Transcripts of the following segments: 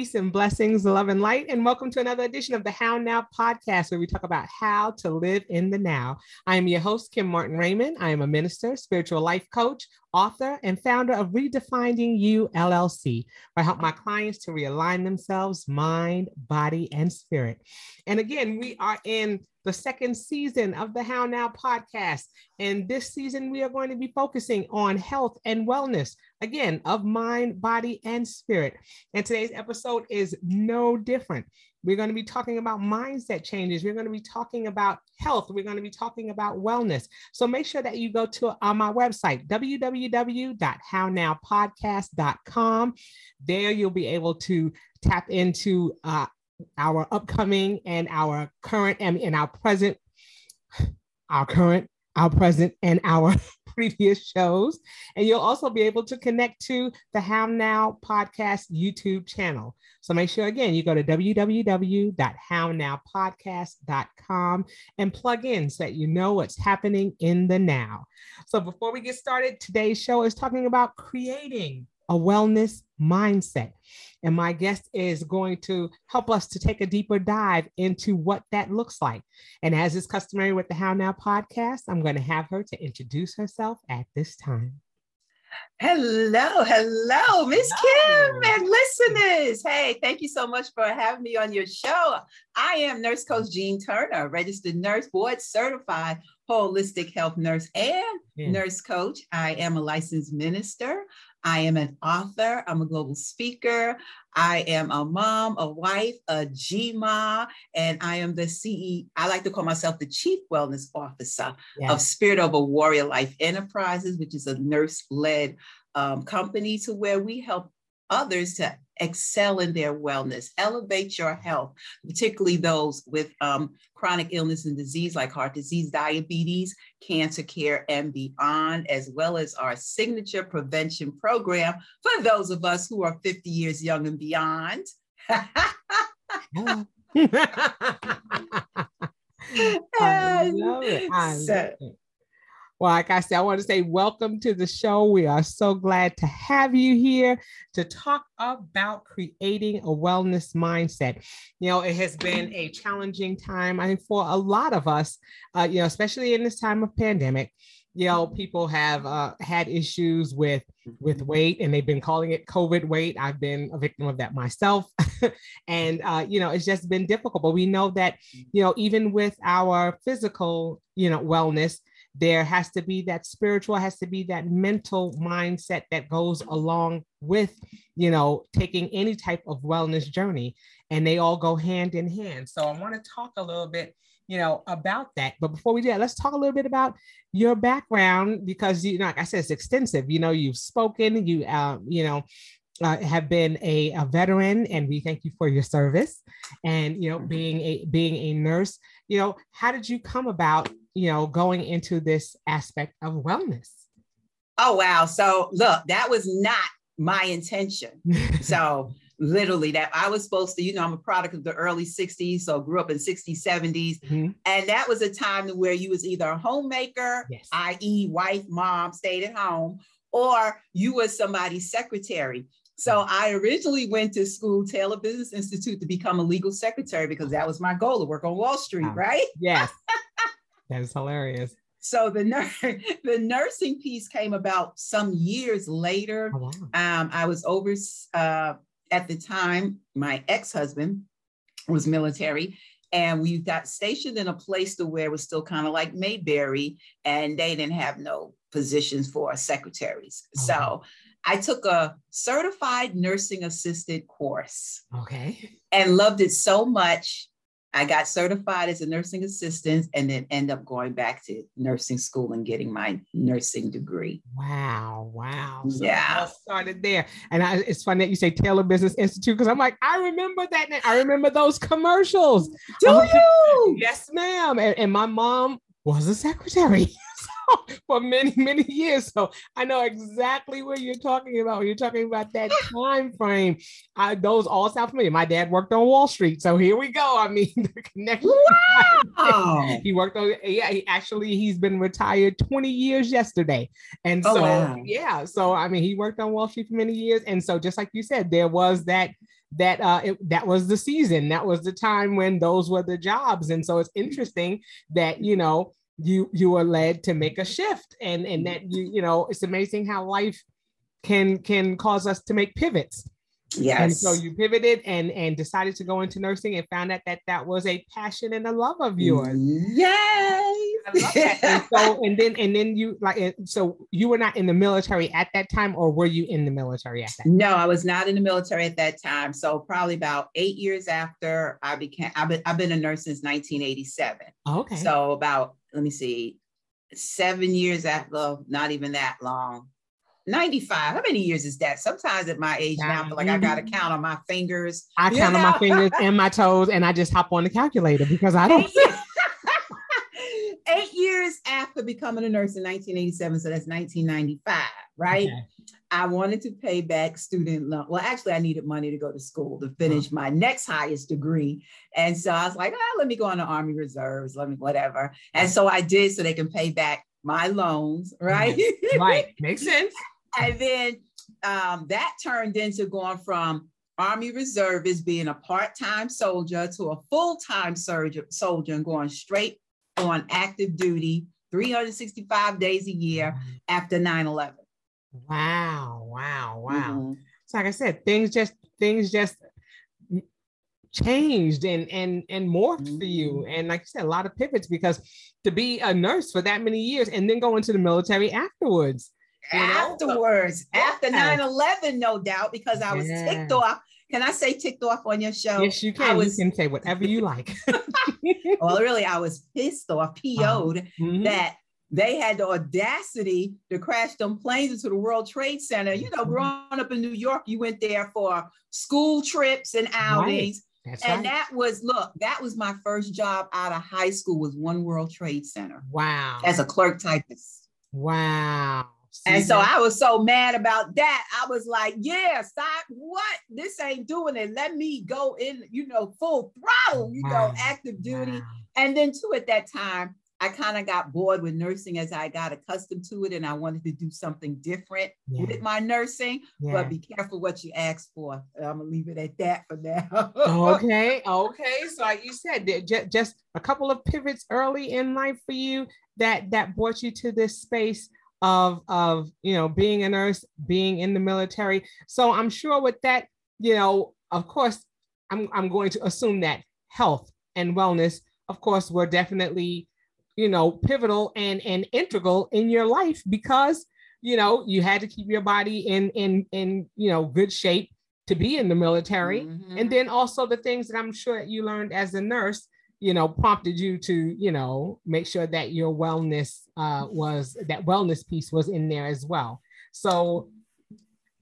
Peace and blessings, love and light, and welcome to another edition of the How Now podcast, where we talk about how to live in the now. I am your host, Kim Martin Raymond. I am a minister, spiritual life coach, author, and founder of Redefining You LLC, where I help my clients to realign themselves, mind, body, and spirit. And again, we are in the second season of the How Now podcast. And this season, we are going to be focusing on health and wellness, again, of mind, body, and spirit. And today's episode is no different. We're going to be talking about mindset changes. We're going to be talking about health. We're going to be talking about wellness. So make sure that you go to on uh, my website, www.hownowpodcast.com. There you'll be able to tap into uh, our upcoming and our current and, and our present, our current, our present, and our previous shows. And you'll also be able to connect to the How Now podcast YouTube channel. So make sure again you go to www.hownowpodcast.com and plug in so that you know what's happening in the now. So before we get started, today's show is talking about creating a wellness mindset. And my guest is going to help us to take a deeper dive into what that looks like. And as is customary with the How Now podcast, I'm going to have her to introduce herself at this time. Hello, hello, Miss Kim and listeners. Hey, thank you so much for having me on your show. I am Nurse Coach Jean Turner, registered nurse, board certified holistic health nurse, and yeah. nurse coach. I am a licensed minister. I am an author, I'm a global speaker, I am a mom, a wife, a GMA, and I am the CE. I like to call myself the Chief Wellness Officer yes. of Spirit of a Warrior Life Enterprises, which is a nurse led um, company to where we help others to excel in their wellness, elevate your health, particularly those with um, chronic illness and disease like heart disease, diabetes, cancer care, and beyond, as well as our signature prevention program for those of us who are 50 years young and beyond. I love it. I love it. Well, like I said, I want to say welcome to the show. We are so glad to have you here to talk about creating a wellness mindset. You know, it has been a challenging time, I think, for a lot of us, uh, you know, especially in this time of pandemic. You know, people have uh, had issues with with weight, and they've been calling it COVID weight. I've been a victim of that myself, and uh, you know, it's just been difficult. But we know that you know, even with our physical, you know, wellness, there has to be that spiritual has to be that mental mindset that goes along with you know taking any type of wellness journey. And they all go hand in hand. So i want to talk a little bit you know about that. But before we do that let's talk a little bit about your background because you know like i said it's extensive. You know you've spoken you uh, you know uh, have been a, a, veteran and we thank you for your service and you know being a being a nurse you know how did you come about you know, going into this aspect of wellness? Oh, wow. So, look, that was not my intention. so, literally, that I was supposed to, you know, I'm a product of the early 60s, so grew up in 60s, 70s. Mm-hmm. And that was a time where you was either a homemaker, yes. i.e., wife, mom, stayed at home, or you was somebody's secretary. So mm-hmm. I originally went to school, Taylor Business Institute, to become a legal secretary because that was my goal to work on Wall Street, wow. right? Yes. That is hilarious. So the nur- the nursing piece came about some years later. Oh, wow. um, I was over uh, at the time. My ex husband was military, and we got stationed in a place to where it was still kind of like Mayberry, and they didn't have no positions for secretaries. Oh, so I took a certified nursing assistant course. Okay. And loved it so much I got certified as a nursing assistant and then end up going back to nursing school and getting my nursing degree. Wow. Wow. So yeah. started there. And I, it's funny that you say Taylor Business Institute because I'm like, I remember that. I remember those commercials. Do you? Yes, ma'am. And, and my mom was a secretary. for many many years. So i know exactly what you're talking about. When you're talking about that time frame. I, those all sound familiar. My dad worked on wall street. So here we go. I mean the connection. Wow. he worked on yeah he actually he's been retired 20 years yesterday. And oh, so wow. yeah so i mean he worked on wall street for many years. And so just like you said there was that that uh it, that was the season. That was the time when those were the jobs. And so it's interesting that you know you you are led to make a mm-hmm. shift and and that you mm-hmm. you know it's amazing how life can can cause us to make pivots. Yes and so you pivoted and and decided to go into nursing and found out that that was a passion and a love of mm-hmm. yours. Yay and so and then and then you like so you were not in the military at that time or were you in the military at that time? no i was not in the military at that time. So probably about eight years after i became i've been, I've been a nurse since 1987 okay. So about let me see, seven years after, not even that long. 95. How many years is that? Sometimes at my age now, I feel like I gotta count on my fingers. I count know? on my fingers and my toes, and I just hop on the calculator because I don't. Eight years after becoming a nurse in 1987, so that's 1995, right? Okay. I wanted to pay back student loan. Well, actually, I needed money to go to school to finish uh-huh. my next highest degree. And so I was like, oh, let me go on the Army Reserves, let me whatever. And so I did so they can pay back my loans, right? right. Makes sense. and then um, that turned into going from Army Reservist being a part-time soldier to a full-time soldier, soldier and going straight on active duty 365 days a year mm-hmm. after 9-11. Wow, wow, wow. Mm-hmm. So like I said, things just things just changed and and and morphed mm-hmm. for you. Mm-hmm. And like I said, a lot of pivots because to be a nurse for that many years and then go into the military afterwards. Afterwards, so, after yeah. 9-11, no doubt, because I was yeah. ticked off. Can I say ticked off on your show? Yes, you can. Was, you can say whatever you like. well, really, I was pissed off, PO'd uh-huh. mm-hmm. that they had the audacity to crash them planes into the World Trade Center. You know, mm-hmm. growing up in New York, you went there for school trips and outings. Right. and right. that was look, that was my first job out of high school was One World Trade Center. Wow. As a clerk typist. Wow. See and that? so I was so mad about that. I was like, yeah, stop. What? This ain't doing it. Let me go in, you know, full throttle, you wow. know, active duty. Wow. And then too at that time, I kind of got bored with nursing as I got accustomed to it, and I wanted to do something different yeah. with my nursing. Yeah. But be careful what you ask for. I'm gonna leave it at that for now. okay, okay. So like you said, just a couple of pivots early in life for you that that brought you to this space of of you know being a nurse, being in the military. So I'm sure with that, you know, of course, I'm I'm going to assume that health and wellness, of course, were definitely you know, pivotal and and integral in your life because you know you had to keep your body in in in you know good shape to be in the military, mm-hmm. and then also the things that I'm sure you learned as a nurse you know prompted you to you know make sure that your wellness uh, was that wellness piece was in there as well. So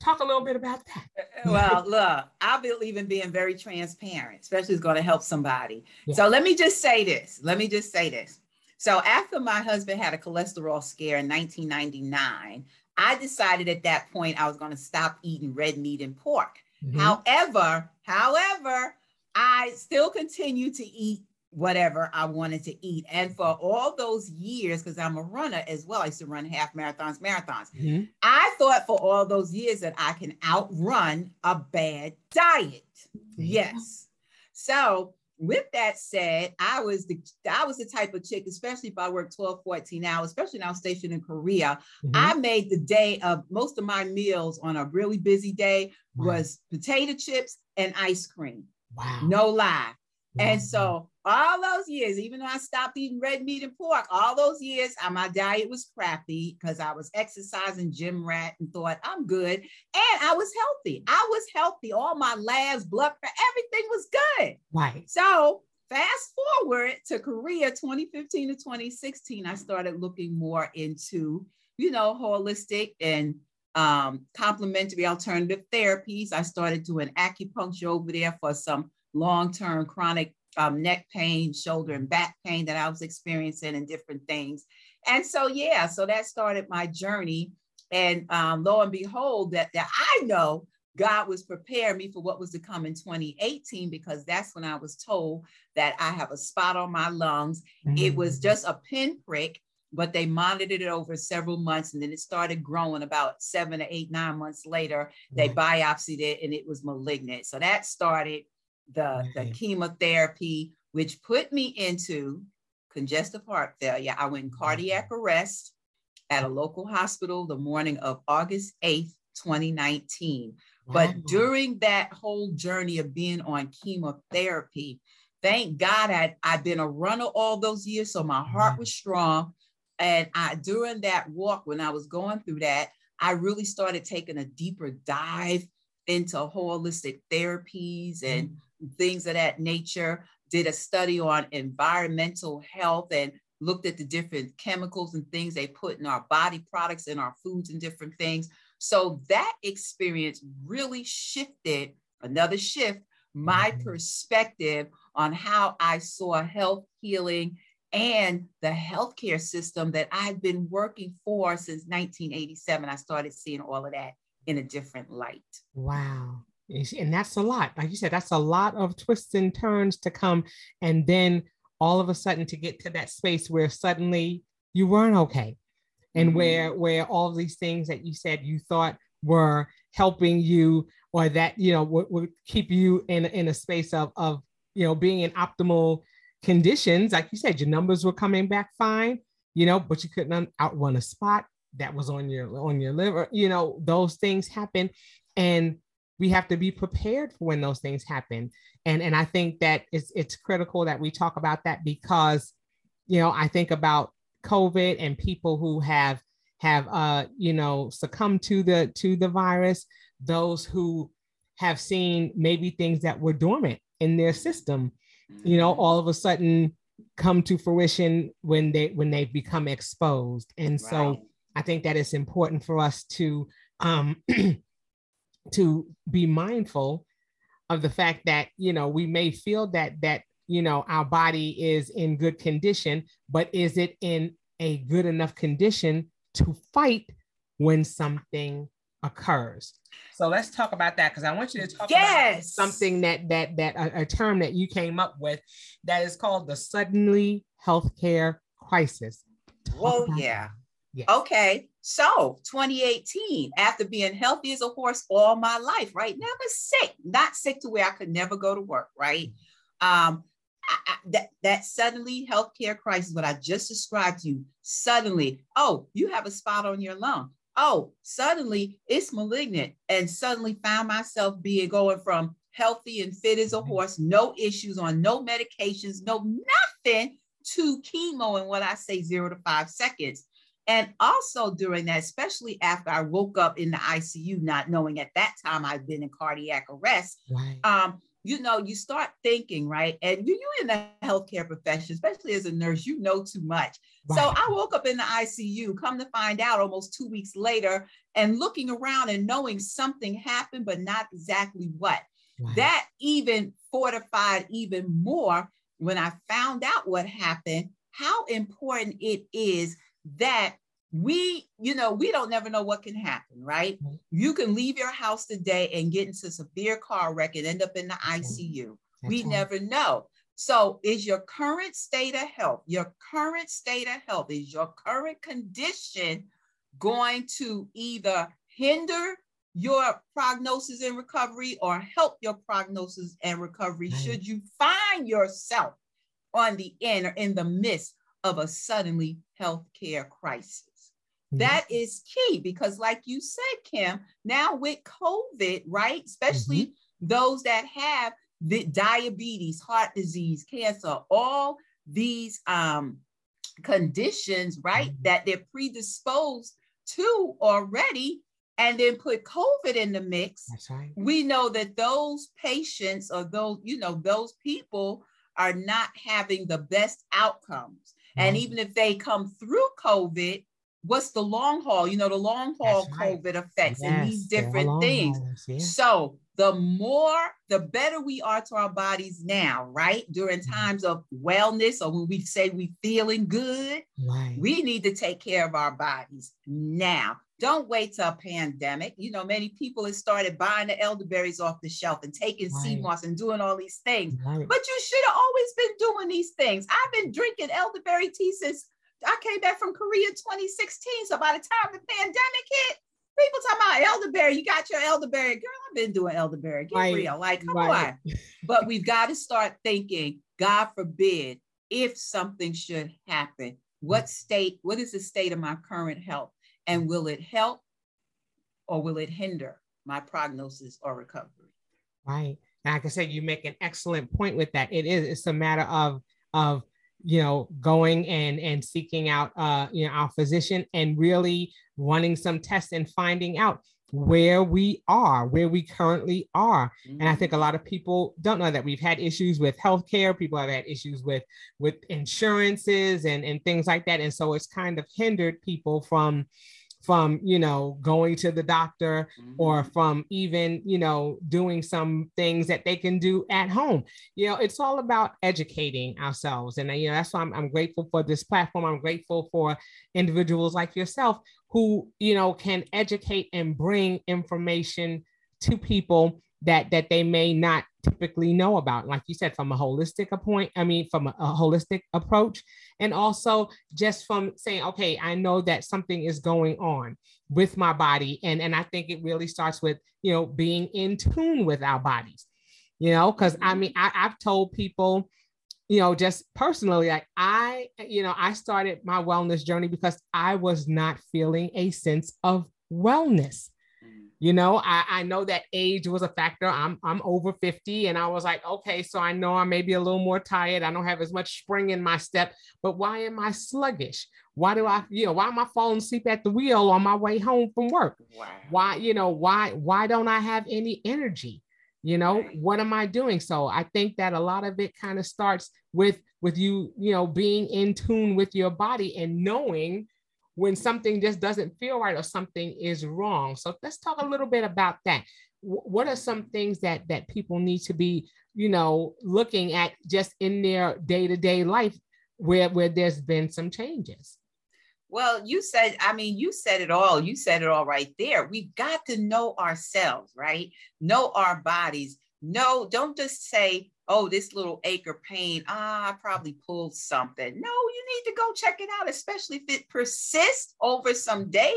talk a little bit about that. Uh, well look i believe in being very transparent especially is going to help somebody. Yeah. so let me just say this let me just say this so after my husband had a cholesterol scare in 1999, I decided at that point I was going to stop eating red meat and pork. Mm-hmm. However, however, I still continue to eat whatever I wanted to eat. And for all those years, because I'm a runner as well, I used to run half marathons, marathons. Mm-hmm. I thought for all those years that I can outrun a bad diet. Yes. So with that said, I was the I was the type of chick, especially if I worked 12, 14 hours, especially now stationed in Korea. Mm-hmm. I made the day of most of my meals on a really busy day wow. was potato chips and ice cream. Wow. No lie. And so all those years, even though I stopped eating red meat and pork, all those years, uh, my diet was crappy because I was exercising gym rat and thought I'm good. And I was healthy. I was healthy. All my labs, blood, everything was good. Right. So fast forward to Korea 2015 to 2016, I started looking more into, you know, holistic and um, complementary alternative therapies. I started doing acupuncture over there for some long-term chronic um, neck pain, shoulder and back pain that I was experiencing and different things. And so, yeah, so that started my journey. And um, lo and behold, that, that I know God was preparing me for what was to come in 2018 because that's when I was told that I have a spot on my lungs. Mm-hmm. It was mm. just a pinprick, but they monitored it over several months and then it started growing about seven or eight, nine months later. They biopsied it and it was malignant. So that started the, the mm-hmm. chemotherapy, which put me into congestive heart failure. I went in cardiac mm-hmm. arrest at a local hospital the morning of August 8th, 2019. But during that whole journey of being on chemotherapy, thank God I'd, I'd been a runner all those years. So my heart mm-hmm. was strong. And I during that walk, when I was going through that, I really started taking a deeper dive into holistic therapies and. Things of that nature. Did a study on environmental health and looked at the different chemicals and things they put in our body products and our foods and different things. So that experience really shifted, another shift, my mm-hmm. perspective on how I saw health, healing, and the healthcare system that I've been working for since 1987. I started seeing all of that in a different light. Wow. And that's a lot. Like you said, that's a lot of twists and turns to come. And then all of a sudden to get to that space where suddenly you weren't okay and mm-hmm. where where all these things that you said you thought were helping you or that you know would, would keep you in in a space of of you know being in optimal conditions like you said your numbers were coming back fine you know but you couldn't outrun a spot that was on your on your liver you know those things happen and we have to be prepared for when those things happen and and i think that it's it's critical that we talk about that because you know i think about COVID and people who have have uh, you know succumbed to the to the virus, those who have seen maybe things that were dormant in their system, you know, mm-hmm. all of a sudden come to fruition when they when they become exposed. And right. so I think that it's important for us to um to be mindful of the fact that you know we may feel that that you know our body is in good condition but is it in a good enough condition to fight when something occurs? So let's talk about that because i want you to talk yes. about something that that that a, a term that you came up with that is called the suddenly healthcare crisis. Oh yeah yes. okay so 2018 after being healthy as a horse all my life right never sick not sick to where i could never go to work right um I, that that suddenly healthcare crisis, what I just described to you, suddenly, oh, you have a spot on your lung. Oh, suddenly it's malignant, and suddenly found myself being going from healthy and fit as a mm-hmm. horse, no issues on no medications, no nothing, to chemo in what I say zero to five seconds. And also during that, especially after I woke up in the ICU, not knowing at that time I'd been in cardiac arrest, right. um, you know, you start thinking, right? And you, you in the healthcare profession, especially as a nurse, you know too much. Right. So I woke up in the ICU, come to find out almost two weeks later, and looking around and knowing something happened, but not exactly what. Right. That even fortified even more when I found out what happened, how important it is that we you know we don't never know what can happen right? Mm-hmm. you can leave your house today and get into severe car wreck and end up in the icu That's we right. never know. So is your current state of health your current state of health is your current condition going to either hinder your prognosis and recovery or help your prognosis and recovery should you find yourself on the end or in the midst of a suddenly healthcare crisis Mm-hmm. That is key because, like you said, Kim, now with COVID, right, especially mm-hmm. those that have the diabetes, heart disease, cancer, all these um, conditions, right, mm-hmm. that they're predisposed to already, and then put COVID in the mix. Right. We know that those patients or those, you know, those people are not having the best outcomes. And even if they come through COVID, what's the long haul? You know, the long haul right. COVID effects yes, and these different things. yeah. So the more, the better we are to our bodies now, right? During mm-hmm. times of wellness or when we say we feeling good, right. we need to take care of our bodies now. Don't wait till a pandemic. You know, many people have started buying the elderberries off the shelf and taking right. sea moss and doing all these things. Right. But you should have always been doing these things. I've been drinking elderberry tea since I came back from Korea 2016. So by the time the pandemic hit, people talking about elderberry. You got your elderberry. Girl, I've been doing elderberry. Get right. real. Like, come right. on. but we've got to start thinking, God forbid, if something should happen, what state, what is the state of my current health? And will it help or will it hinder my prognosis or recovery? Right. And like I said, you make an excellent point with that. It is, it's a matter of, of you know going and and seeking out uh you know our physician and really running some tests and finding out where we are where we currently are mm-hmm. and i think a lot of people don't know that we've had issues with healthcare people have had issues with with insurances and and things like that and so it's kind of hindered people from from you know going to the doctor mm-hmm. or from even you know doing some things that they can do at home. You know it's all about educating ourselves. And you know that's why I'm, I'm grateful for this platform. I'm grateful for individuals like yourself who you know can educate and bring information to people that that they may not typically know about like you said from a holistic point i mean from a, a, holistic approach. And also just from saying okay i know that something is going on with my body. And and i think it really starts with you know being in tune with our bodies you know because i mm-hmm. mean I, i've told people you know just personally like i you know i started my wellness journey because i was not feeling a sense of wellness you know, I, I know that age was a factor. I'm I'm over 50 and I was like, okay, so I know I may be a little more tired. I don't have as much spring in my step, but why am I sluggish? Why do I, you know, why am I falling asleep at the wheel on my way home from work? Wow. Why, you know, why why don't I have any energy? You know, what am I doing? So I think that a lot of it kind of starts with with you, you know, being in tune with your body and knowing when something just doesn't feel right or something is wrong. So let's talk a little bit about that. What are some things that that people need to be, you know, looking at just in their day-to-day life where where there's been some changes? Well, you said, I mean, you said it all. You said it all right there. We've got to know ourselves, right? Know our bodies. No, don't just say, oh, this little ache or pain, ah, I probably pulled something. No, you need to go check it out, especially if it persists over some days.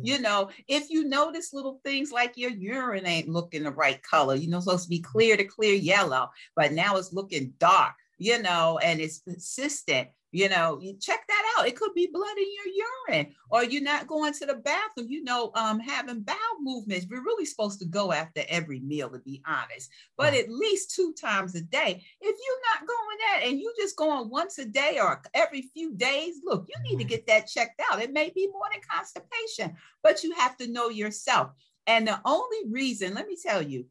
You know, if you notice little things like your urine ain't looking the right color, you know, supposed to be clear to clear yellow, but now it's looking dark, you know, and it's persistent you know you check that out. It could be blood in your urine or you're not going to the bathroom you know um, having bowel movements. We're really supposed to go after every meal to be honest but at least two times a day. If you're not going that and you just going once a day or every few days look you need to get that checked out. It may be more than constipation but you have to know yourself. And the only reason let me tell you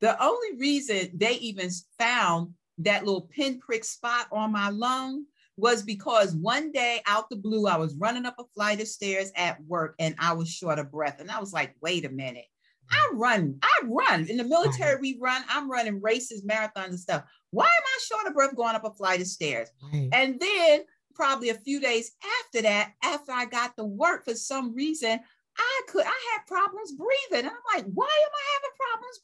the only reason they even found that little pinprick spot on my lung was because one day out the blue, I was running up a flight of stairs at work and I was short of breath. And I was like, wait a minute. I run, I run. In the military, we run. I'm running races, marathons, and stuff. Why am I short of breath going up a flight of stairs? Right. And then probably a few days after that, after I got to work, for some reason, I could, I had problems breathing. And I'm like, why am I having problems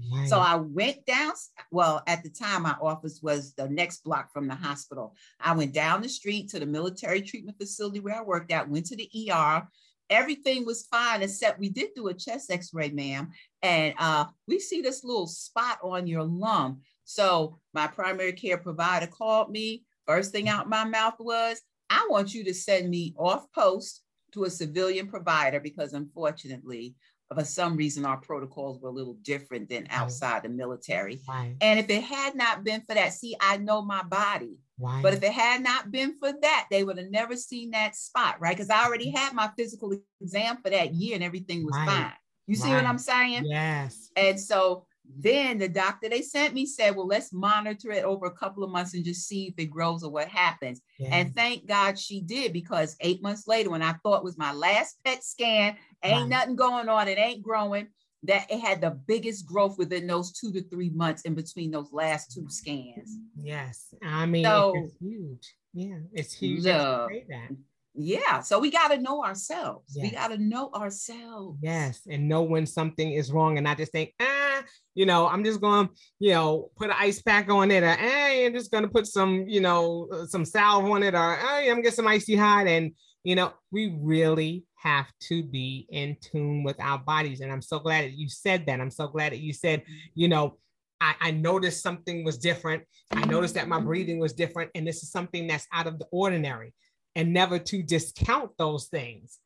breathing? Right. So I went down. Well, at the time, my office was the next block from the hospital. I went down the street to the military treatment facility where I worked at, went to the ER. Everything was fine, except we did do a chest x ray, ma'am. And uh, we see this little spot on your lung. So my primary care provider called me. First thing out my mouth was, I want you to send me off post to a civilian provider because unfortunately, for some reason, our protocols were a little different than outside the military. Right. And if it had not been for that, see, I know my body. Right. But if it had not been for that, they would have never seen that spot, right? Because I already had my physical exam for that year and everything was right. fine. You see what I'm saying? Yes. And so Then the doctor they sent me said, Well, let's monitor it over a couple of months and just see if it grows or what happens. And thank God she did because eight months later, when I thought was my last PET scan, ain't wow. nothing going on, it ain't growing, that it had the biggest growth within those two to three months in between those last two scans. Yes. I mean, so, it's huge. Yeah, it's huge. Yeah so we got to know ourselves yes. we got to know ourselves yes and know when something is wrong and not just think ah you know i'm just to you know put an ice pack on it or hey i'm just to put some you know uh, some salve on it or hey i'm gonna get some icy hot and you know we really have to be in tune with our bodies and i'm so glad that you said that i'm so glad that you said you know I, I, noticed something was different. I noticed that my breathing was different. And this is something that's out of the ordinary and never to discount those things.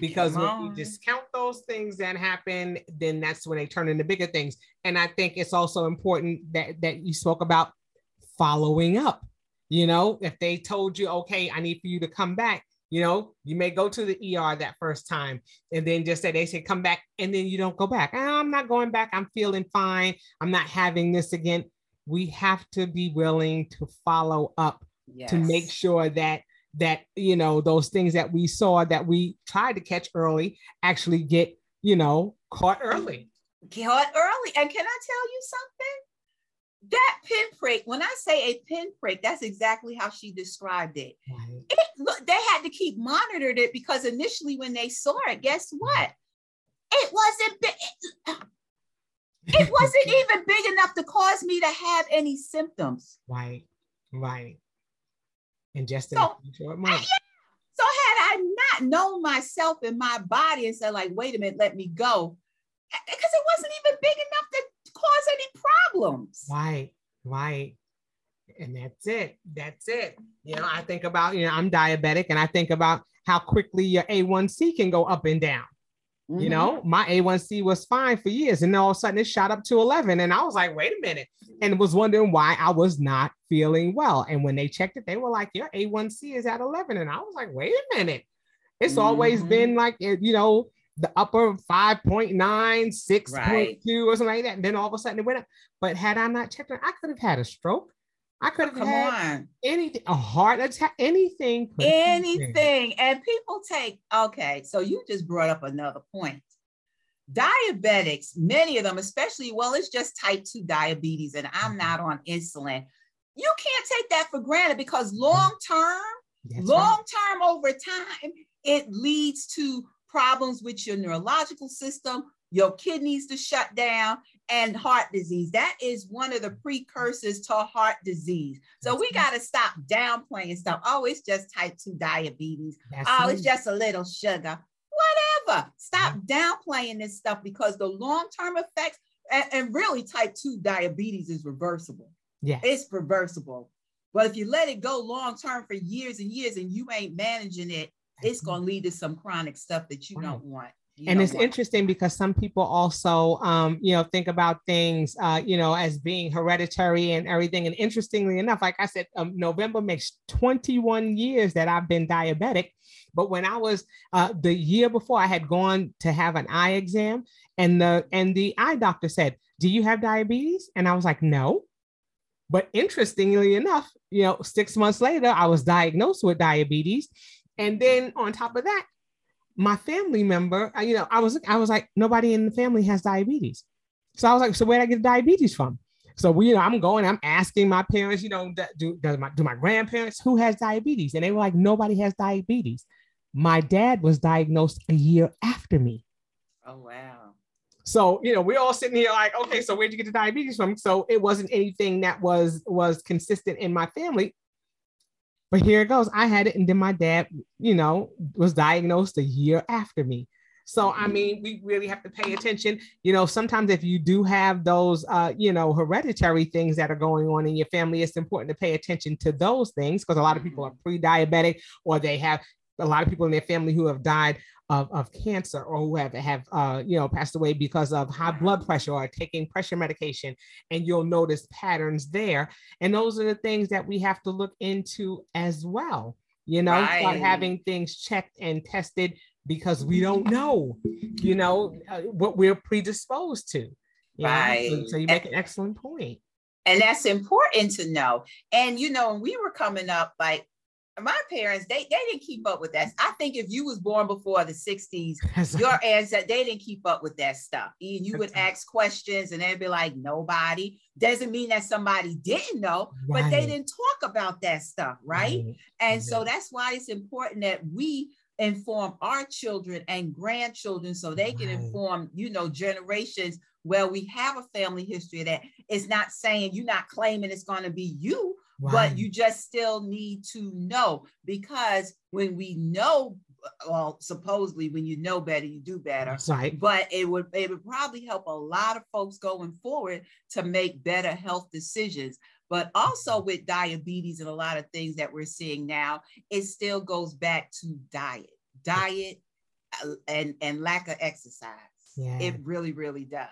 Because when you discount those things that happen, then that's when they turn into bigger things. And I think it's also important that, that you spoke about following up. You know, if they told you, okay, I need for you to come back, you know, you may go to the ER that first time and then just say, they say, come back, and then you don't go back. Oh, I'm not going back. I'm feeling fine. I'm not having this again. We have to be willing to follow up yes. to make sure that that you know those things that we saw that we tried to catch early actually get you know caught early. Caught early. And can i tell you something? That pinprick when i say a pinprick that's exactly how she described it, right. it look, they had to keep monitored it because initially when they saw it guess what? It wasn't big it wasn't even big enough to cause me to have any symptoms. Right right in just so, a short. Yeah. So had I not known myself and my body and said, like, wait a minute, let me go, because it wasn't even big enough to cause any problems. Right, right. And that's it. That's it. You know, I think about, you know, I'm diabetic and I think about how quickly your A1C can go up and down. Mm-hmm. You know, my A1C was fine for years, and then all of a sudden it shot up to 11. And I was like, wait a minute, and was wondering why I was not feeling well. And when they checked it, they were like, your A1C is at 11. And I was like, wait a minute. It's mm-hmm. always been like, eh, you know, the upper 5.9, 6.2 right. or something like that. And then all of a sudden it went up. But had I not checked it, I could have had a stroke. I could have oh, had on. anything, a heart attack, anything. Anything. And people take, okay, so you just brought up another point. Diabetics, many of them, especially, well, it's just type 2 diabetes, and I'm mm-hmm. not on insulin. You can't take that for granted because mm-hmm. long term, long term over time, it leads to problems with your neurological system, your kidneys to shut down, and heart disease. That is one of the precursors to heart disease. So we got to stop downplaying stuff. Oh, it's just type 2 diabetes. That's oh, it's just a little sugar. Whatever. Stop downplaying this stuff because the long term effects, and, and, really type 2 diabetes is reversible. Yeah. It's reversible. But if you let it go long term for years and years and you ain't managing it, it's going to lead to some chronic stuff that you don't want. You and it's interesting because some people also, um, you know, think about things, uh, you know, as being hereditary and everything. And interestingly enough, like I said, um, November makes 21 years that I've been diabetic. But when I was uh, the year before, I had gone to have an eye exam, and the and the eye doctor said, "Do you have diabetes?" And I was like, "No." But interestingly enough, you know, six months later, I was diagnosed with diabetes. And then on top of that, my family member, you know, I was I was like, nobody in the family has diabetes. So I was like, so where did I get diabetes from? So we, you know, I'm going, I'm asking my parents, you know, do, do my do my grandparents who has diabetes? And they were like, nobody has diabetes. My dad was diagnosed a year after me. Oh wow. So, you know, we're all sitting here like, okay, so where'd you get the diabetes from? So it wasn't anything that was was consistent in my family. But here it goes. I had it, and then my dad, you know, was diagnosed a year after me. So I mean, we really have to pay attention. You know, sometimes if you do have those, uh, you know, hereditary things that are going on in your family, it's important to pay attention to those things because a lot of people are mm-hmm. pre-diabetic or they have a lot of people in their family who have died of, of cancer or who have, have uh, you know, passed away because of high blood pressure or taking pressure medication. And you'll notice patterns there. And those are the things that we have to look into as well. You know, right. start having things checked and tested because we don't know, you know, uh, what we're predisposed to. Right. So, so you make and, an excellent point. And that's important to know. And you know, when we were coming up, like my parents they, they didn't keep up with that i think if you was born before the 60s your ancestors they didn't keep up with that stuff and you would ask questions and they'd be like nobody doesn't mean that somebody didn't know right. but they didn't talk about that stuff right, right. and right. so that's why it's important that we inform our children and grandchildren so they can inform you know generations where we have a family history that it's not saying you're not claiming it's going to be you But you just still need to know because when we know, well, supposedly when you know better, you do better. Right. But it would it would probably help a lot of folks going forward to make better health decisions. But also mm-hmm. with diabetes and a lot of things that we're seeing now, it still goes back to diet, diet, uh, and and lack of exercise. Yeah. It really, really does.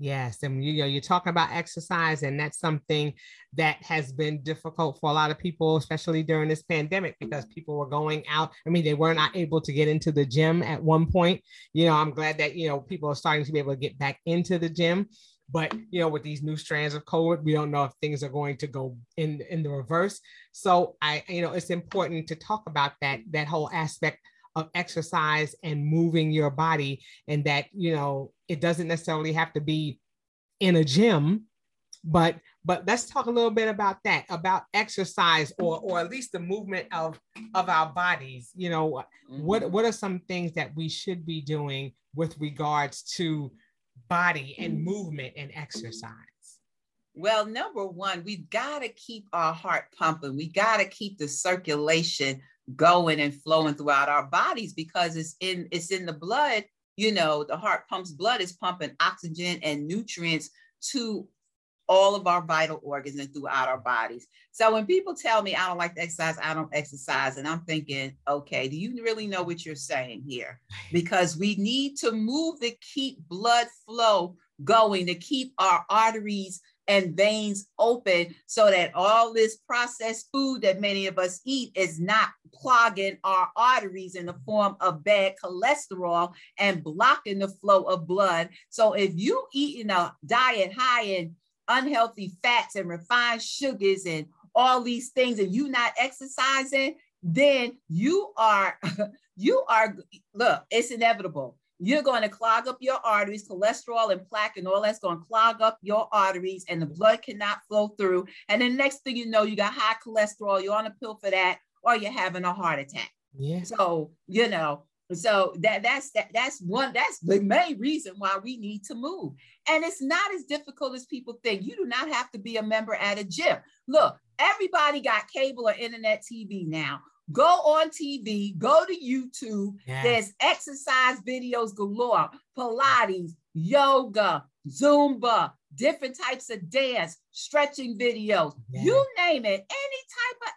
Yes, and you know you're talking about exercise, and that's something that has been difficult for a lot of people, especially during this pandemic, because mm-hmm. people were going out. I mean, they were not able to get into the gym at one point. You know, I'm glad that you know people are starting to be able to get back into the gym, but you know, with these new strands of COVID, we don't know if things are going to go in in the reverse. So I, you know, it's important to talk about that that whole aspect of exercise and moving your body and that you know it doesn't necessarily have to be in a gym but but let's talk a little bit about that about exercise or or at least the movement of of our bodies. You know mm-hmm. what what are some things that we should be doing with regards to body and movement and exercise? Well number one we've got to keep our heart pumping. We got to keep the circulation going and flowing throughout our bodies because it's in it's in the blood you know the heart pumps blood is pumping oxygen and nutrients to all of our vital organs and throughout our bodies. So when people tell me i don't like to exercise i don't exercise and i'm thinking okay do you really know what you're saying here? Because we need to move to keep blood flow going to keep our arteries and veins open so that all this processed food that many of us eat is not clogging our arteries in the form of bad cholesterol and blocking the flow of blood. So if you eating a diet high in unhealthy fats and refined sugars and all these things and you not exercising, then you are you are look, it's inevitable you're going to clog up your arteries, cholesterol and plaque and all that's going to clog up your arteries, and the blood cannot flow through. And the next thing you know, you got high cholesterol, you're on a pill for that, or you're having a heart attack. Yeah. So, you know, so that that's that that's one that's the main reason why we need to move. And it's not as difficult as people think. You do not have to be a member at a gym. Look, everybody got cable or internet TV now go on TV, go to YouTube. Yes. There's exercise videos galore, Pilates, yoga, Zumba, different types of dance, stretching videos, yes. you name it, any type of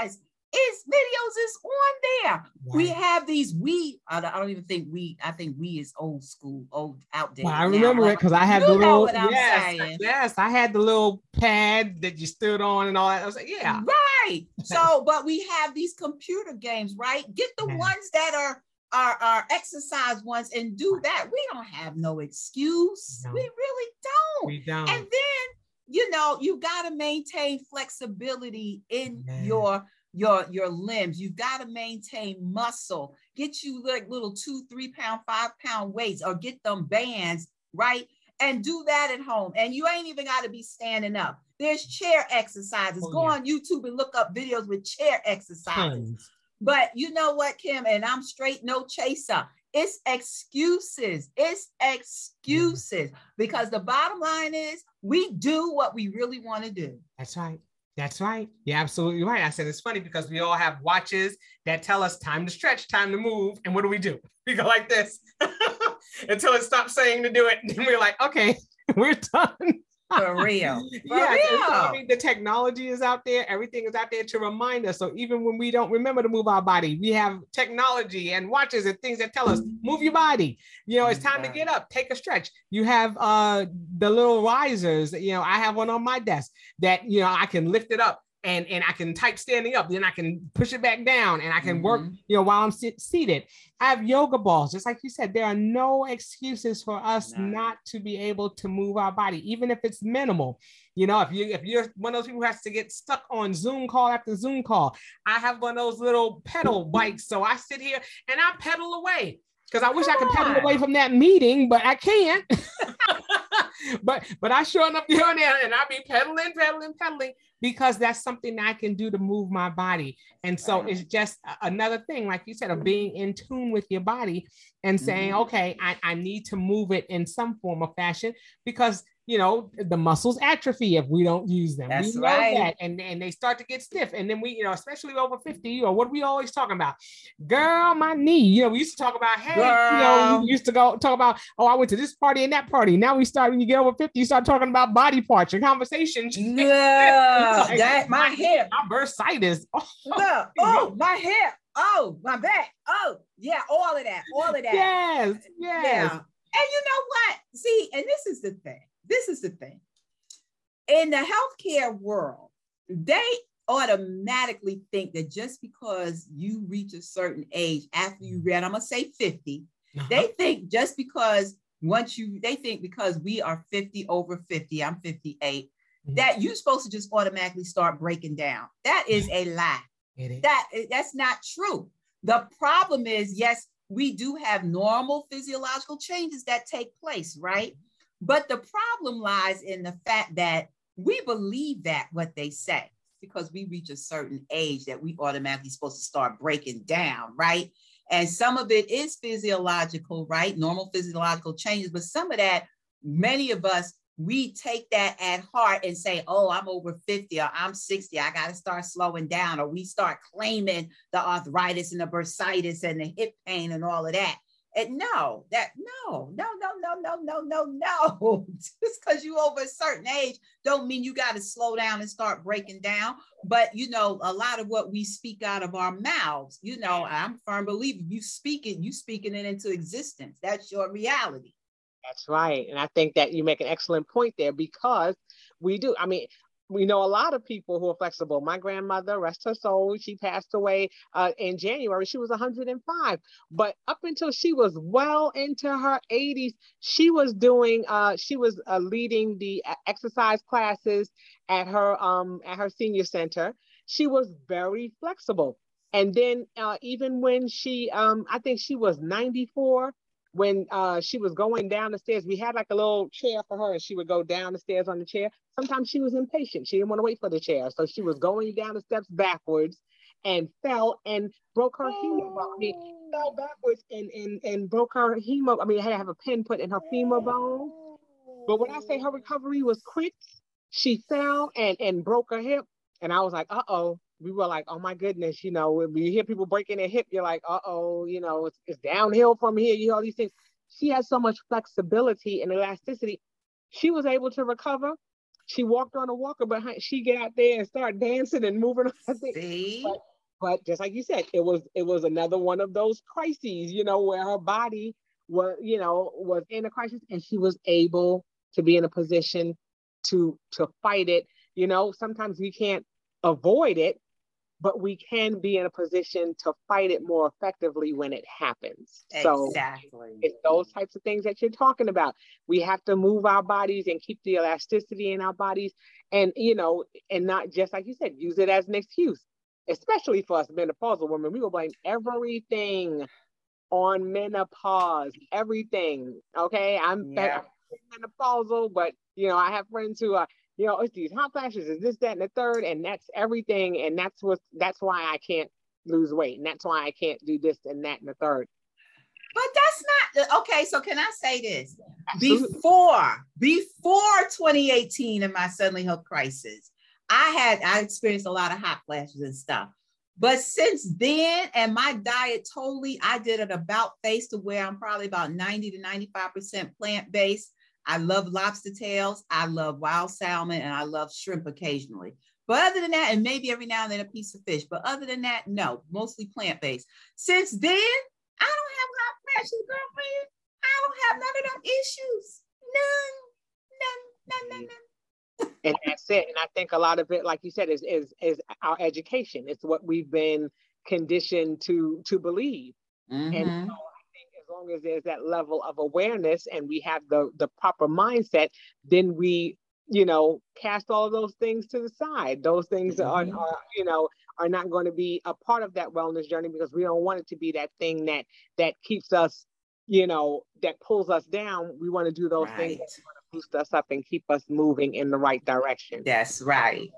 exercise is videos is on there. We have these Wii. I don't even think Wii. I think Wii is old school, old outdated. Well, I remember now. it because I had you the little. yes, yes, I had the little pad that you stood on and all that. I was like, yeah, right. So, but we have these computer games, right? Get the yeah. ones that are our, our exercise ones and do that. We don't have no excuse. No. We really don't. We don't. And then, you know, you got to maintain flexibility in your your your limbs. You've got to maintain muscle. Get you like little two, three pound, five pound weights, or get them bands, right? And do that at home. And you ain't even got to be standing up. There's chair exercises. Oh, Go yeah. on YouTube and look up videos with chair exercises. Tons. But you know what, Kim? And I'm straight no chaser. It's excuses. It's excuses. Because the bottom line is we do what we really want to do. That's right. That's right. You're absolutely right. I said it's funny because we all have watches that tell us time to stretch, time to move. And what do we do? We go like this until it stops saying to do it. And we're like, okay, we're done. For real. For yeah, real. I mean, the technology is out there. Everything is out there to remind us. So even when we don't remember to move our body, we have technology and watches and things that tell us move your body. You know, it's time to get up, take a stretch. You have uh the little risers. You know, I have one on my desk that you know I can lift it up and and I can type standing up, then I can push it back down, and I can mm-hmm. work, you know, while I'm sit- seated. I have yoga balls, just like you said. There are no excuses for us no. not to be able to move our body, even if it's minimal. You know, if you if you're one of those people who has to get stuck on Zoom call after Zoom call, I have one of those little pedal bikes, so I sit here and I pedal away because I wish I could pedal away from that meeting, but I can't. but but I sure enough there and I be pedaling, pedaling, pedaling because that's something that I can do to move my body. And so it's just another thing, like you said, of being in tune with your body and saying, mm-hmm. okay, I, I need to move it in some form of fashion because you know, the muscles atrophy if we don't use them. That's we know right. that. And, and they start to get stiff. And then we, you know, especially over 50, or what are we always talking about? Girl, my knee. You know, we used to talk about, hey, Girl. you know, we used to go talk about, oh, I went to this party and that party. Now we start, when you get over 50, you start talking about body parts. Your conversations. Yeah, like, that, my, my hip. My bursitis. Oh, oh, my hip. Oh, my back. Oh, yeah, all of that. All of that. Yes, yes. Yeah. And you know what? See, and this is the thing this is the thing. In the healthcare world, they automatically think that just because you reach a certain age after you read, I'm gonna say 50, uh-huh. they think just because once you they think because we are 50 over 50, I'm 58, mm-hmm. that you're supposed to just automatically start breaking down. That is a lie. That that's not true. The problem is, yes, we do have normal physiological changes that take place, right? But the problem lies in the fact that we believe that what they say because we reach a certain age that we automatically supposed to start breaking down, right? And some of it is physiological, right? Normal physiological changes, but some of that, many of us, we take that at heart and say, oh, I'm over 50 or I'm 60, I got to start slowing down. Or we start claiming the arthritis and the bursitis and the hip pain and all of that. And no, that no, no, no, no, no, no, no, no. Just because you over a certain age don't mean you got to slow down and start breaking down. But you know, a lot of what we speak out of our mouths, you know, I'm firm believer. You speak it, you speaking it into existence. That's your reality. That's right. And I think that you make an excellent point there because we do. I mean, we know a lot of people who are flexible. My grandmother, rest her soul, she passed away uh, in January. She was 105. But up until she was well into her 80s, she was doing, uh, she was uh, leading the uh, exercise classes at her um, at her senior center. She was very flexible. And then uh, even when she, um, I think she was 94, when uh, she was going down the stairs, we had like a little chair for her, and she would go down the stairs on the chair. Sometimes she was impatient; she didn't want to wait for the chair, so she was going down the steps backwards and fell and broke her femur bone. I mean, fell backwards and and and broke her hemo. I mean, I had to have a pin put in her femur bone. But when I say her recovery was quick, she fell and and broke her hip, and I was like, uh oh, we were like, oh my goodness, you know, when you hear people breaking their hip, you're like, uh oh, you know, it's, it's downhill from here. You know, all these things. She has so much flexibility and elasticity. She was able to recover. She walked on a walker, but she get out there and start dancing and moving. See? But, but just like you said, it was it was another one of those crises, you know, where her body was, you know, was in a crisis, and she was able to be in a position to to fight it. You know, sometimes we can't avoid it, but we can be in a position to fight it more effectively when it happens. So exactly. it's those types of things that you're talking about. We have to move our bodies and keep the elasticity in our bodies and you know, and not just like you said, use it as an excuse. Especially for us menopausal women, we will blame everything on menopause, everything. Okay. I'm yeah. menopausal, but you know, I have friends who are you know, it's these hot flashes, is this, that, and the third, and that's everything. And that's what that's why I can't lose weight. And that's why I can't do this and that and the third. But that's not okay. So can I say this? Absolutely. Before, before 2018 and my suddenly health crisis, I had I experienced a lot of hot flashes and stuff. But since then, and my diet totally, I did it about face to where I'm probably about 90 to 95% plant-based. I love lobster tails. I love wild salmon and I love shrimp occasionally. But other than that, and maybe every now and then a piece of fish. But other than that, no, mostly plant based. Since then, I don't have hot flashes, girlfriend. I don't have none of them issues. None, none, none, none, none. and that's it. And I think a lot of it, like you said, is is is our education. It's what we've been conditioned to to believe. Mm-hmm. And so I think as long as there's that level of awareness and we have the the proper mindset, then we, you know, cast all those things to the side. Those things mm-hmm. are, are, you know, are not going to be a part of that wellness journey because we don't want it to be that thing that that keeps us, you know, that pulls us down. We want to do those right. things boost us up and keep us moving in the right direction. That's right.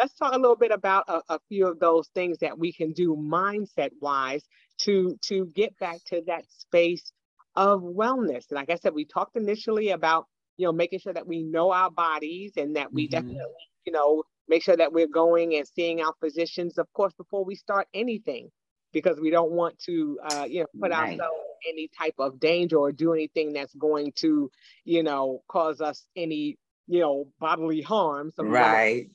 Let's talk a little bit about a, a few of those things that we can do mindset wise to to get back to that space of wellness. And like I said, we talked initially about you know making sure that we know our bodies and that we mm-hmm. definitely you know make sure that we're going and seeing our physicians, of course, before we start anything, because we don't want to uh, you know put right. ourselves any type of danger or do anything that's going to, you know, cause us any, you know, bodily harm. So right.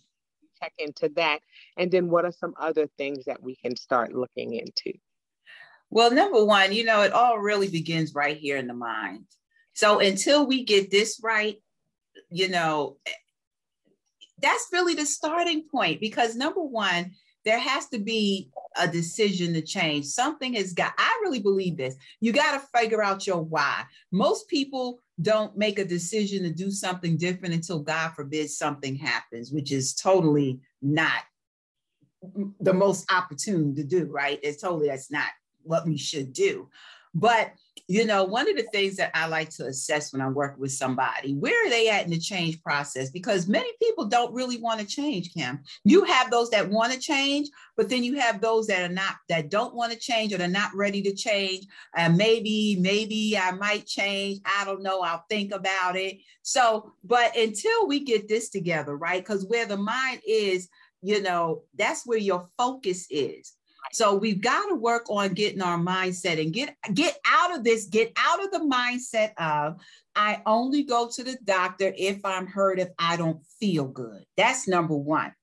Check into that. And then what are some other things that we can start looking into? Well, number one, you know, it all really begins right here in the mind. So until we get this right, you know, that's really the starting point because number one, there has to be a decision to change. Something has got, I really believe this. You got to figure out your why. Most people don't make a decision to do something different until God forbid something happens, which is totally not the most opportune to do, right? It's totally, that's not what we should do. But you know, one of the things that I like to assess when I'm working with somebody, where are they at in the change process? Because many people don't really want to change, Kim. You have those that want to change, but then you have those that are not, that don't want to change or they're not ready to change. And maybe, maybe I might change. I don't know. I'll think about it. So, but until we get this together, right? Because where the mind is, you know, that's where your focus is. So we've got to work on getting our mindset and get get out of this, get out of the mindset of I only go to the doctor if I'm hurt, if I don't feel good. That's number one.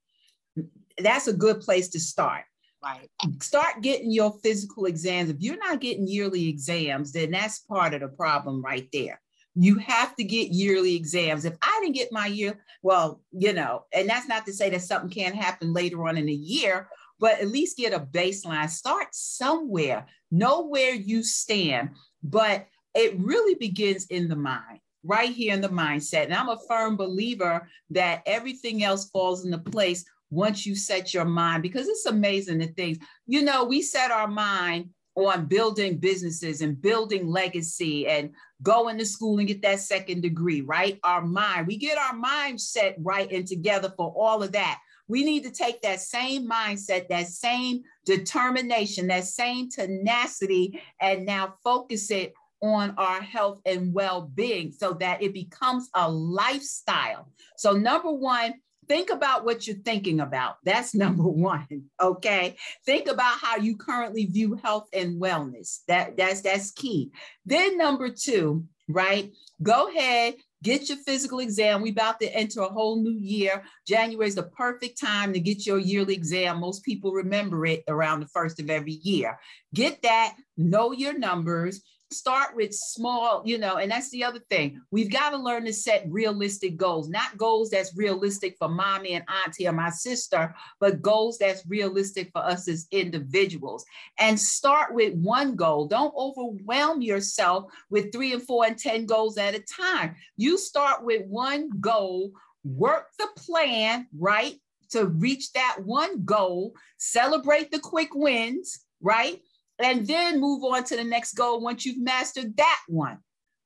That's a good place to start. Right. Start getting your physical exams. If you're not getting yearly exams, then that's part of the problem right there. You have to get yearly exams. If I didn't get my year, well, you know, and that's not to say that something can't happen later on in the year, but at least get a baseline. Start somewhere, know where you stand. But it really begins in the mind, right here in the mindset. And I'm a firm believer that everything else falls into place once you set your mind, because it's amazing the things, you know, we set our mind on building businesses and building legacy and going to school and get that second degree, right? Our mind, we get our mind set right and together for all of that. We need to take that same mindset, that same determination, that same tenacity, and now focus it on our health and well being so that it becomes a lifestyle. So, number one, think about what you're thinking about. That's number one. Okay. Think about how you currently view health and wellness. That, that's that's key. Then number two, right? Go ahead, Get your physical exam. We about to enter a whole new year. January is the perfect time to get your yearly exam. Most people remember it around the first of every year. Get that, know your numbers, start with small, you know, and that's the other thing. We've got to learn to set realistic goals, not goals that's realistic for mommy and auntie or my sister, but goals that's realistic for us as individuals. And start with one goal. Don't overwhelm yourself with three and four and 10 goals at a time. You start with one goal, work the plan, right? To reach that one goal, celebrate the quick wins, right? And then move on to the next goal once you've mastered that one.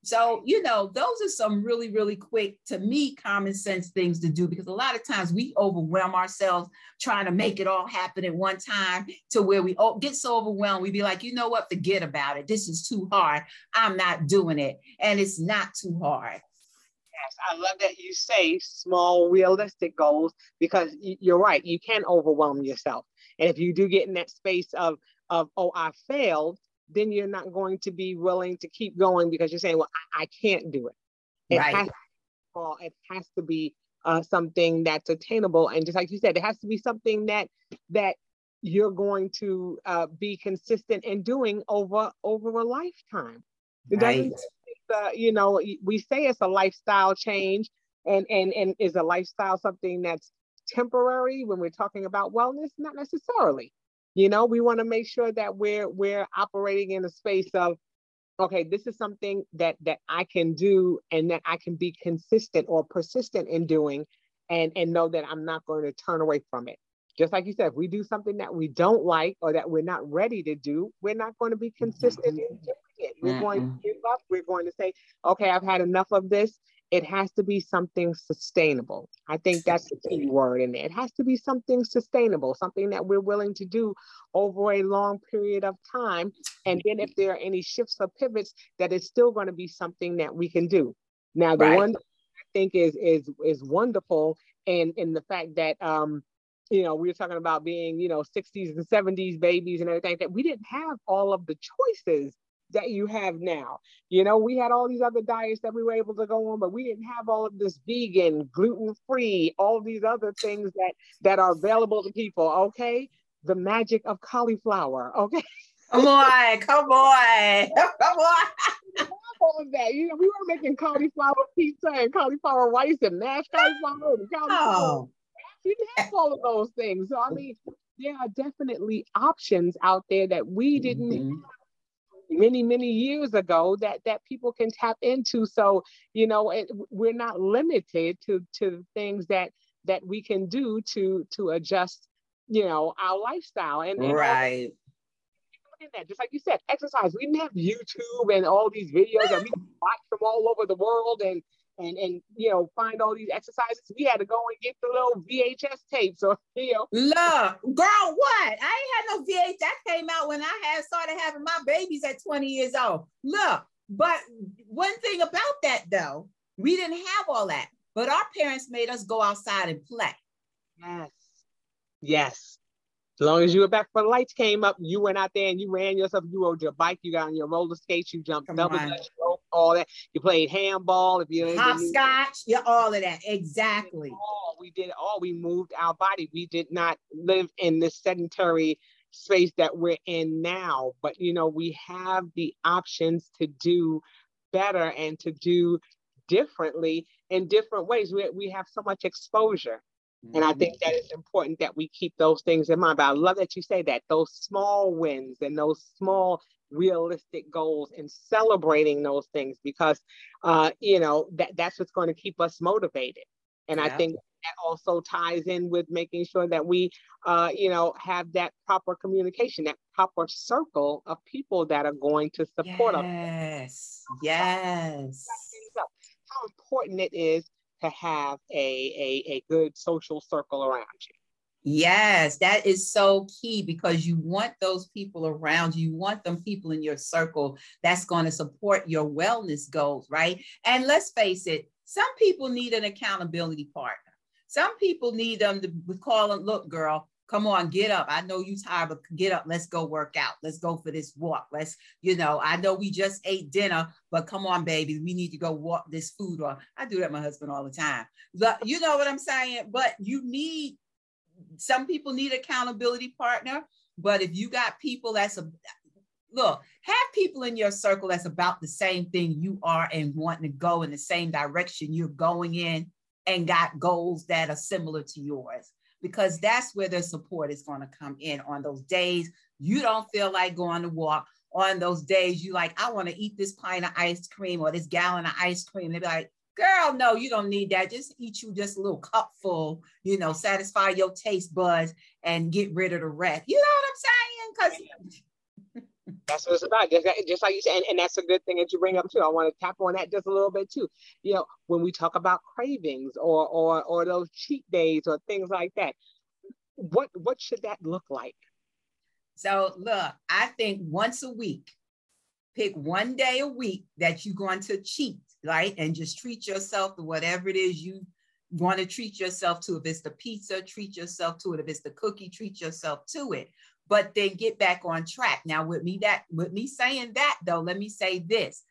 So, you know, those are some really, really quick, to me, common sense things to do because a lot of times we overwhelm ourselves trying to make it all happen at one time to where we get so overwhelmed. we'd be like, you know what, forget about it. This is too hard. I'm not doing it. And it's not too hard. Yes, I love that you say small, realistic goals because you're right. You can overwhelm yourself. And if you do get in that space of of, oh, I failed, then you're not going to be willing to keep going because you're saying, well, I, I can't do it. It, right. has, to, it has to be uh, something that's attainable. And just like you said, it has to be something that that you're going to uh, be consistent in doing over over a lifetime. It right. uh, you know, we say it's a lifestyle change, And and and is a lifestyle something that's temporary when we're talking about wellness? Not necessarily. You know, we want to make sure that we're we're operating in a space of okay, this is something that that I can do and that I can be consistent or persistent in doing and and know that I'm not going to turn away from it. Just like you said, if we do something that we don't like or that we're not ready to do, we're not going to be consistent mm-hmm. in doing it. We're mm-hmm. going to give up. We're going to say, okay, I've had enough of this. It has to be something sustainable. I think that's the key word in there. It has to be something sustainable, something that we're willing to do over a long period of time. And then if there are any shifts or pivots, that it's still going to be something that we can do. Now, the right. one I think is is is wonderful and in the fact that um you know, we were talking about being, you know, 60s and 70s babies and everything that we didn't have all of the choices that you have now. You know, we had all these other diets that we were able to go on, but we didn't have all of this vegan, gluten-free, all these other things that that are available to people. Okay. The magic of cauliflower. Okay. Come on, come on, come on. all of that. You know, we were making cauliflower pizza and cauliflower rice and mashed cauliflower and cauliflower. Oh didn't have all of those things. So I mean, there are definitely options out there that we didn't mm-hmm. Many many years ago that that people can tap into. So you know, it, we're not limited to to things that that we can do to to adjust, you know, our lifestyle and, and right. That. Just like you said, exercise. We didn't have YouTube and all these videos that we watch from all over the world and and and you know find all these exercises. We had to go and get the little VHS tapes or you know. Look, girl, what? I ain't had no VHS. That came out when I had started having my babies at 20 years old. Look, but one thing about that though, we didn't have all that. But our parents made us go outside and play. Yes. Yes. As long as you were back for the lights came up, you went out there and you ran yourself. You rode your bike, you got on your roller skates, you jumped Come double dutch all that. You played handball. If you hopscotch, yeah, all of that. Exactly. We did all. We moved our body. We did not live in this sedentary space that we're in now. But you know, we have the options to do better and to do differently in different ways. We, we have so much exposure and I think that it's important that we keep those things in mind. But I love that you say that those small wins and those small realistic goals and celebrating those things because uh, you know that that's what's going to keep us motivated. And yeah. I think that also ties in with making sure that we uh, you know have that proper communication, that proper circle of people that are going to support yes. us. Yes. Yes. How important it is to have a, a, a good social circle around you. Yes, that is so key because you want those people around you. You want them people in your circle that's going to support your wellness goals, right? And let's face it, some people need an accountability partner. Some people need them to call and look, girl, come on, get up. I know you tired, but get up. Let's go work out. Let's go for this walk. Let's, you know, I know we just ate dinner, but come on, baby, we need to go walk this food. Or I do that my husband all the time. But you know what I'm saying? But you need some people need accountability partner. But if you got people that's a look, have people in your circle that's about the same thing you are and wanting to go in the same direction you're going in and got goals that are similar to yours because that's where the support is going to come in on those days you don't feel like going to walk. On those days you like i want to eat this pint of ice cream or this gallon of ice cream. They be like girl no you don't need that. Just eat you just a little cup full you know satisfy your taste buds and get rid of the rest. You know what i'm saying? Because that's what it's about. Just, just like you said, and, and, that's a good thing that you bring up too. I want to tap on that just a little bit too. You know, when we talk about cravings or or or those cheat days or things like that, what what should that look like? So look, I think once a week, pick one day a week that you're going to cheat, right? And just treat yourself to whatever it is you want to treat yourself to. If it's the pizza, treat yourself to it. If it's the cookie, treat yourself to it but then get back on track. Now, with me that with me saying that though, let me say this.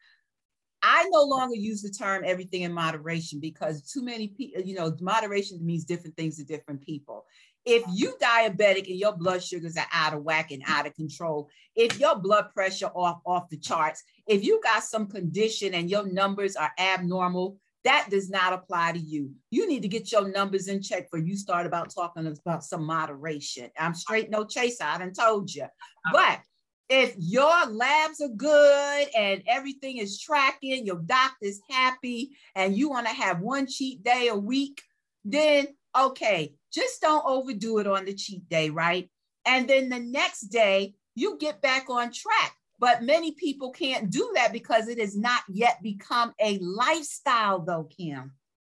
I no longer use the term everything in moderation because too many people, you know, moderation means different things to different people. If you diabetic and your blood sugars are out of whack and out of control, if your blood pressure off off the charts, if you got some condition and your numbers are abnormal, that does not apply to you. You need to get your numbers in check before you start about talking about some moderation. I'm straight no chaser. I done told you. But if your labs are good and everything is tracking, your doctor's happy, and you want to have one cheat day a week, then okay, just don't overdo it on the cheat day, right? And then the next day, you get back on track. But many people can't do that because it has not yet become a lifestyle, though, Kim.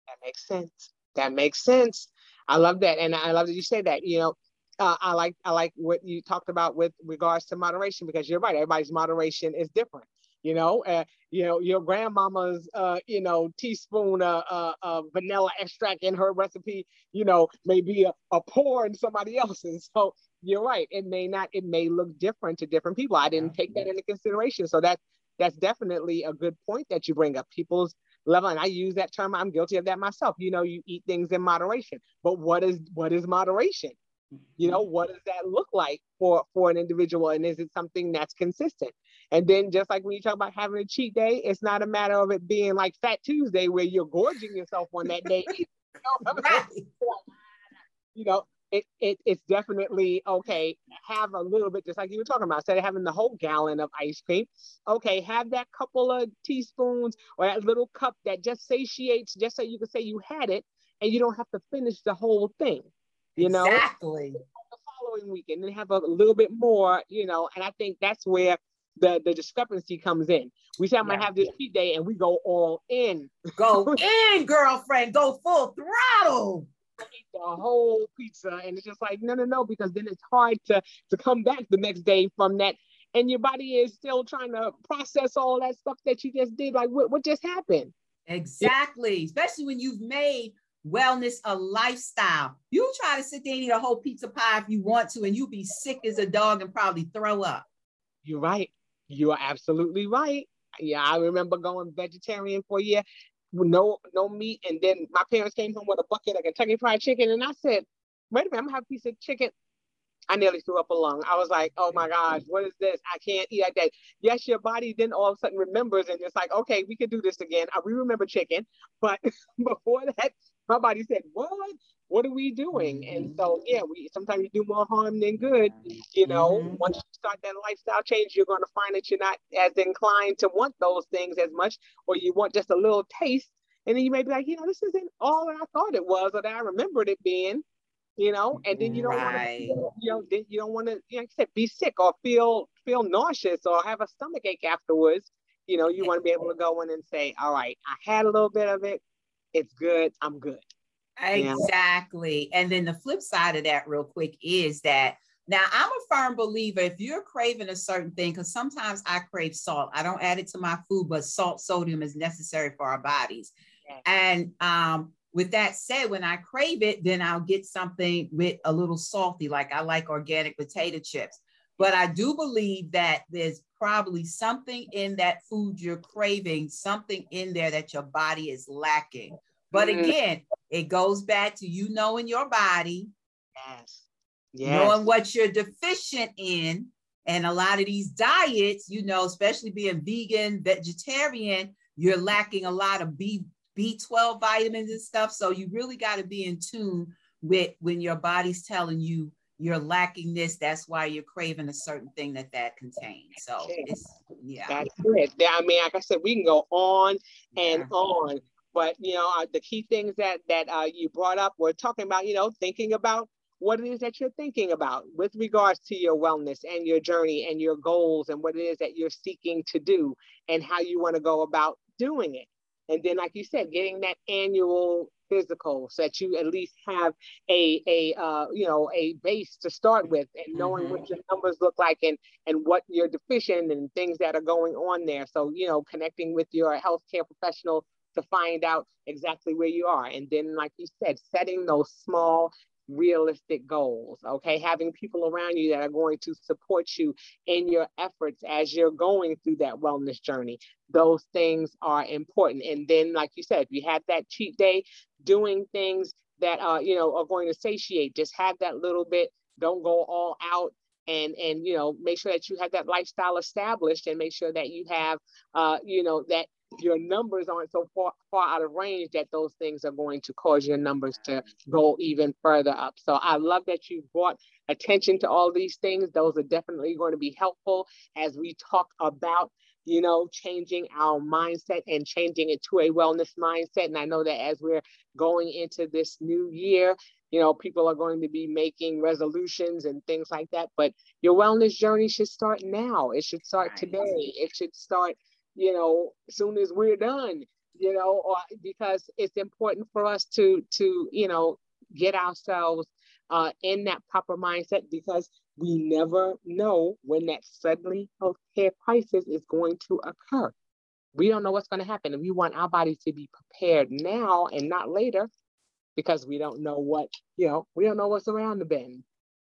That makes sense. That makes sense. I love that. And I love that you say that. You know, uh, I like I like what you talked about with regards to moderation because you're right. Everybody's moderation is different. You know, uh, you know your grandmama's uh, you know teaspoon of uh, uh, vanilla extract in her recipe. You know, may be a, a pour in somebody else's. So you're right. It may not. It may look different to different people. I didn't take that into consideration. So that that's definitely a good point that you bring up. People's level, and I use that term. I'm guilty of that myself. You know, you eat things in moderation. But what is what is moderation? you know mm-hmm. what does that look like for for an individual and is it something that's consistent and then just like when you talk about having a cheat day it's not a matter of it being like fat tuesday where you're gorging yourself on that day you know, right. you know it, it it's definitely okay have a little bit just like you were talking about instead of having the whole gallon of ice cream okay have that couple of teaspoons or that little cup that just satiates just so you can say you had it and you don't have to finish the whole thing you know? Exactly. The following weekend and have a little bit more you know and i think that's where the the discrepancy comes in. We say i'm gonna have this cheat day and we go all in. Go in girlfriend go full throttle eat the whole pizza and it's just like no no no because then it's hard to to come back the next day from that and your body is still trying to process all that stuff that you just did like what, what just happened exactly especially when you've made wellness a lifestyle. You try to sit there and eat a whole pizza pie if you want to, and you'll be sick as a dog and probably throw up. You're right. You are absolutely right. Yeah, I remember going vegetarian for a year, no no meat, and then my parents came home with a bucket of Kentucky Fried Chicken, and I said, "Wait a minute, I'm gonna have a piece of chicken." I nearly threw up a lung. I was like, "Oh my gosh, what is this? I can't eat that day." Yes, your body then all of a sudden remembers, and it's like, "Okay, we can do this again." Uh, we remember chicken, but before that, my body said, What? What are we doing? And so, yeah, we sometimes you do more harm than good. You know, mm-hmm. once you start that lifestyle change, you're going to find that you're not as inclined to want those things as much, or you want just a little taste. And then you may be like, you know, this isn't all that I thought it was, or that I remembered it being you know, and then you don't right. want to, you know, then you don't want to, you know, like I said, be sick or feel feel nauseous or have a stomach ache afterwards. You know, you want to be able to go in and say, all right, I had a little bit of it it's good, I'm good. Exactly. And then the flip side of that, real quick, is that now I'm a firm believer if you're craving a certain thing, because sometimes I crave salt. I don't add it to my food, but salt, sodium is necessary for our bodies. And um, with that said, when I crave it, then I'll get something with a little salty, like I like organic potato chips. But I do believe that there's probably something in that food you're craving, something in there that your body is lacking. But mm-hmm. again, it goes back to you knowing your body, yes. yes, knowing what you're deficient in. And a lot of these diets, you know, especially being vegan, vegetarian, you're lacking a lot of B B12 vitamins and stuff. So you really got to be in tune with when your body's telling you you're lacking this that's why you're craving a certain thing that that contains. So it's yeah. That's it. I mean like i said we can go on and yeah. on but you know uh, the key things that that uh, you brought up we're talking about you know thinking about what it is that you're thinking about with regards to your wellness and your journey and your goals and what it is that you're seeking to do and how you want to go about doing it. And then like you said getting that annual physical so that you at least have a a uh, you know a base to start with and knowing mm-hmm. what your numbers look like and and what you're deficient and things that are going on there so you know connecting with your healthcare professional to find out exactly where you are and then like you said setting those small realistic goals okay? Having people around you that are going to support you in your efforts as you're going through that wellness journey. Those things are important. And then like you said if you have that cheat day doing things that uh you know are going to satiate just have that little bit. Don't go all out and and you know make sure that you have that lifestyle established and make sure that you have uh you know that your numbers aren't so far, far out of range that those things are going to cause your numbers to go even further up. So I love that you brought attention to all these things. Those are definitely going to be helpful as we talk about you know, changing our mindset and changing it to a wellness mindset. And I know that as we're going into this new year, you know, people are going to be making resolutions and things like that. But your wellness journey should start now. It should start today. It should start, you know, soon as we're done, you know, or because it's important for us to to, you know, get ourselves uh, in that proper mindset because we never know when that suddenly healthcare crisis is going to occur. We don't know what's going to happen. And we want our bodies to be prepared now and not later because we don't know what, you know, we don't know what's around the bend.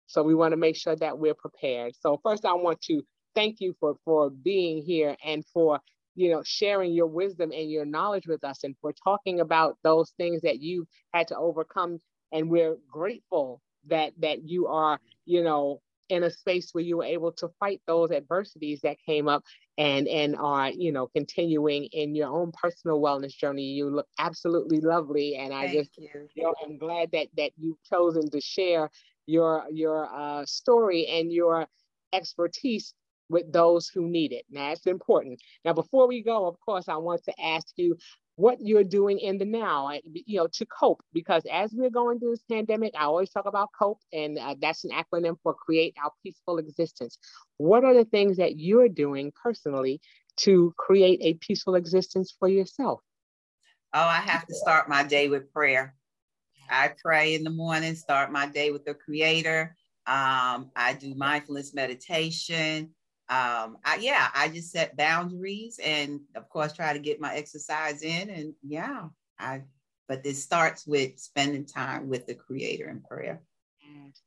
So we want to make sure that we're prepared. So first I want to thank you for for being here and for you know sharing your wisdom and your knowledge with us and for talking about those things that you had to overcome and we're grateful that that you are you know in a space where you were able to fight those adversities that came up and and are you know continuing in your own personal wellness journey you look absolutely lovely and i Thank just you. you know i'm glad that that you've chosen to share your your uh, story and your expertise with those who need it. Now, that's important. Now, before we go, of course, I want to ask you what you're doing in the now, you know, to cope. Because as we're going through this pandemic, I always talk about COPE, and uh, that's an acronym for Create Our Peaceful Existence. What are the things that you're doing personally to create a peaceful existence for yourself? Oh, I have to start my day with prayer. I pray in the morning, start my day with the Creator. Um, I do mindfulness meditation um, I, yeah, I just set boundaries and of course try to get my exercise in. And yeah, I, but this starts with spending time with the creator in prayer.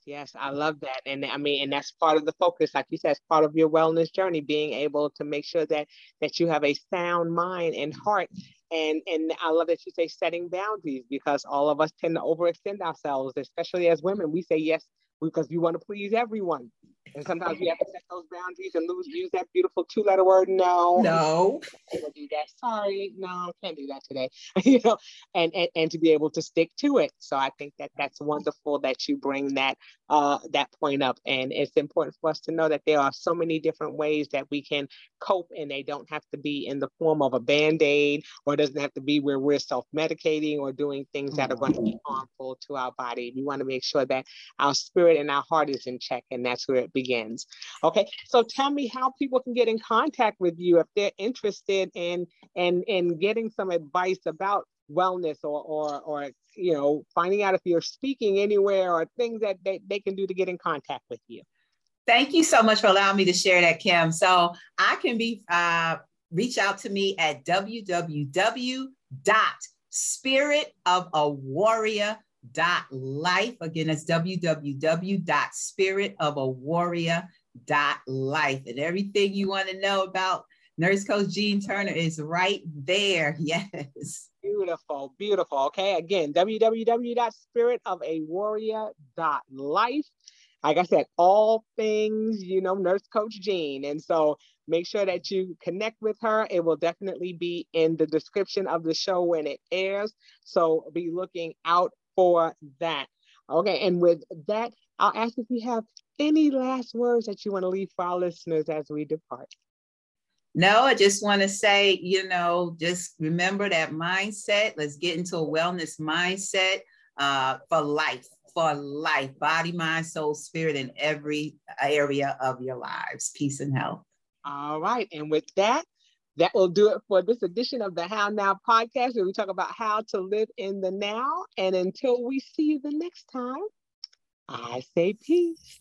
Yes, I love that. And I mean, and that's part of the focus, like you said, it's part of your wellness journey, being able to make sure that that you have a sound mind and heart. And and I love that you say setting boundaries because all of us tend to overextend ourselves, especially as women. We say yes because we want to please everyone. And sometimes we have to set those boundaries and lose use that beautiful two letter word no. No. do that. Sorry, no, can't do that today. you know, and, and and to be able to stick to it. So I think that that's wonderful that you bring that uh that point up. And it's important for us to know that there are so many different ways that we can cope and they don't have to be in the form of a band-aid or it doesn't have to be where we're self-medicating or doing things that are going to be harmful to our body. We want to make sure that our spirit and our heart is in check and that's where it begins begins. Okay, so tell me how people can get in contact with you if they're interested in in in getting some advice about wellness or or or you know finding out if you're speaking anywhere or things that they, they can do to get in contact with you. Thank you so much for allowing me to share that, Kim. So I can be uh, reach out to me at www.spiritofawarrior.com dot life. Again, it's dot life. And everything you want to know about Nurse Coach Jean Turner is right there. Yes. Beautiful, beautiful. Okay, again, life. Like I said, all things, you know, Nurse Coach Jean. And so make sure that you connect with her. It will definitely be in the description of the show when it airs. So be looking out for that. Okay, and with that, I'll ask if you have any last words that you want to leave for our listeners as we depart. No, I just want to say, you know, just remember that mindset. Let's get into a wellness mindset uh, for life, for life, body, mind, soul, spirit, in every area of your lives. Peace and health. All right. And with that, that will do it for this edition of the How Now podcast, where we talk about how to live in the now. And until we see you the next time, I say peace.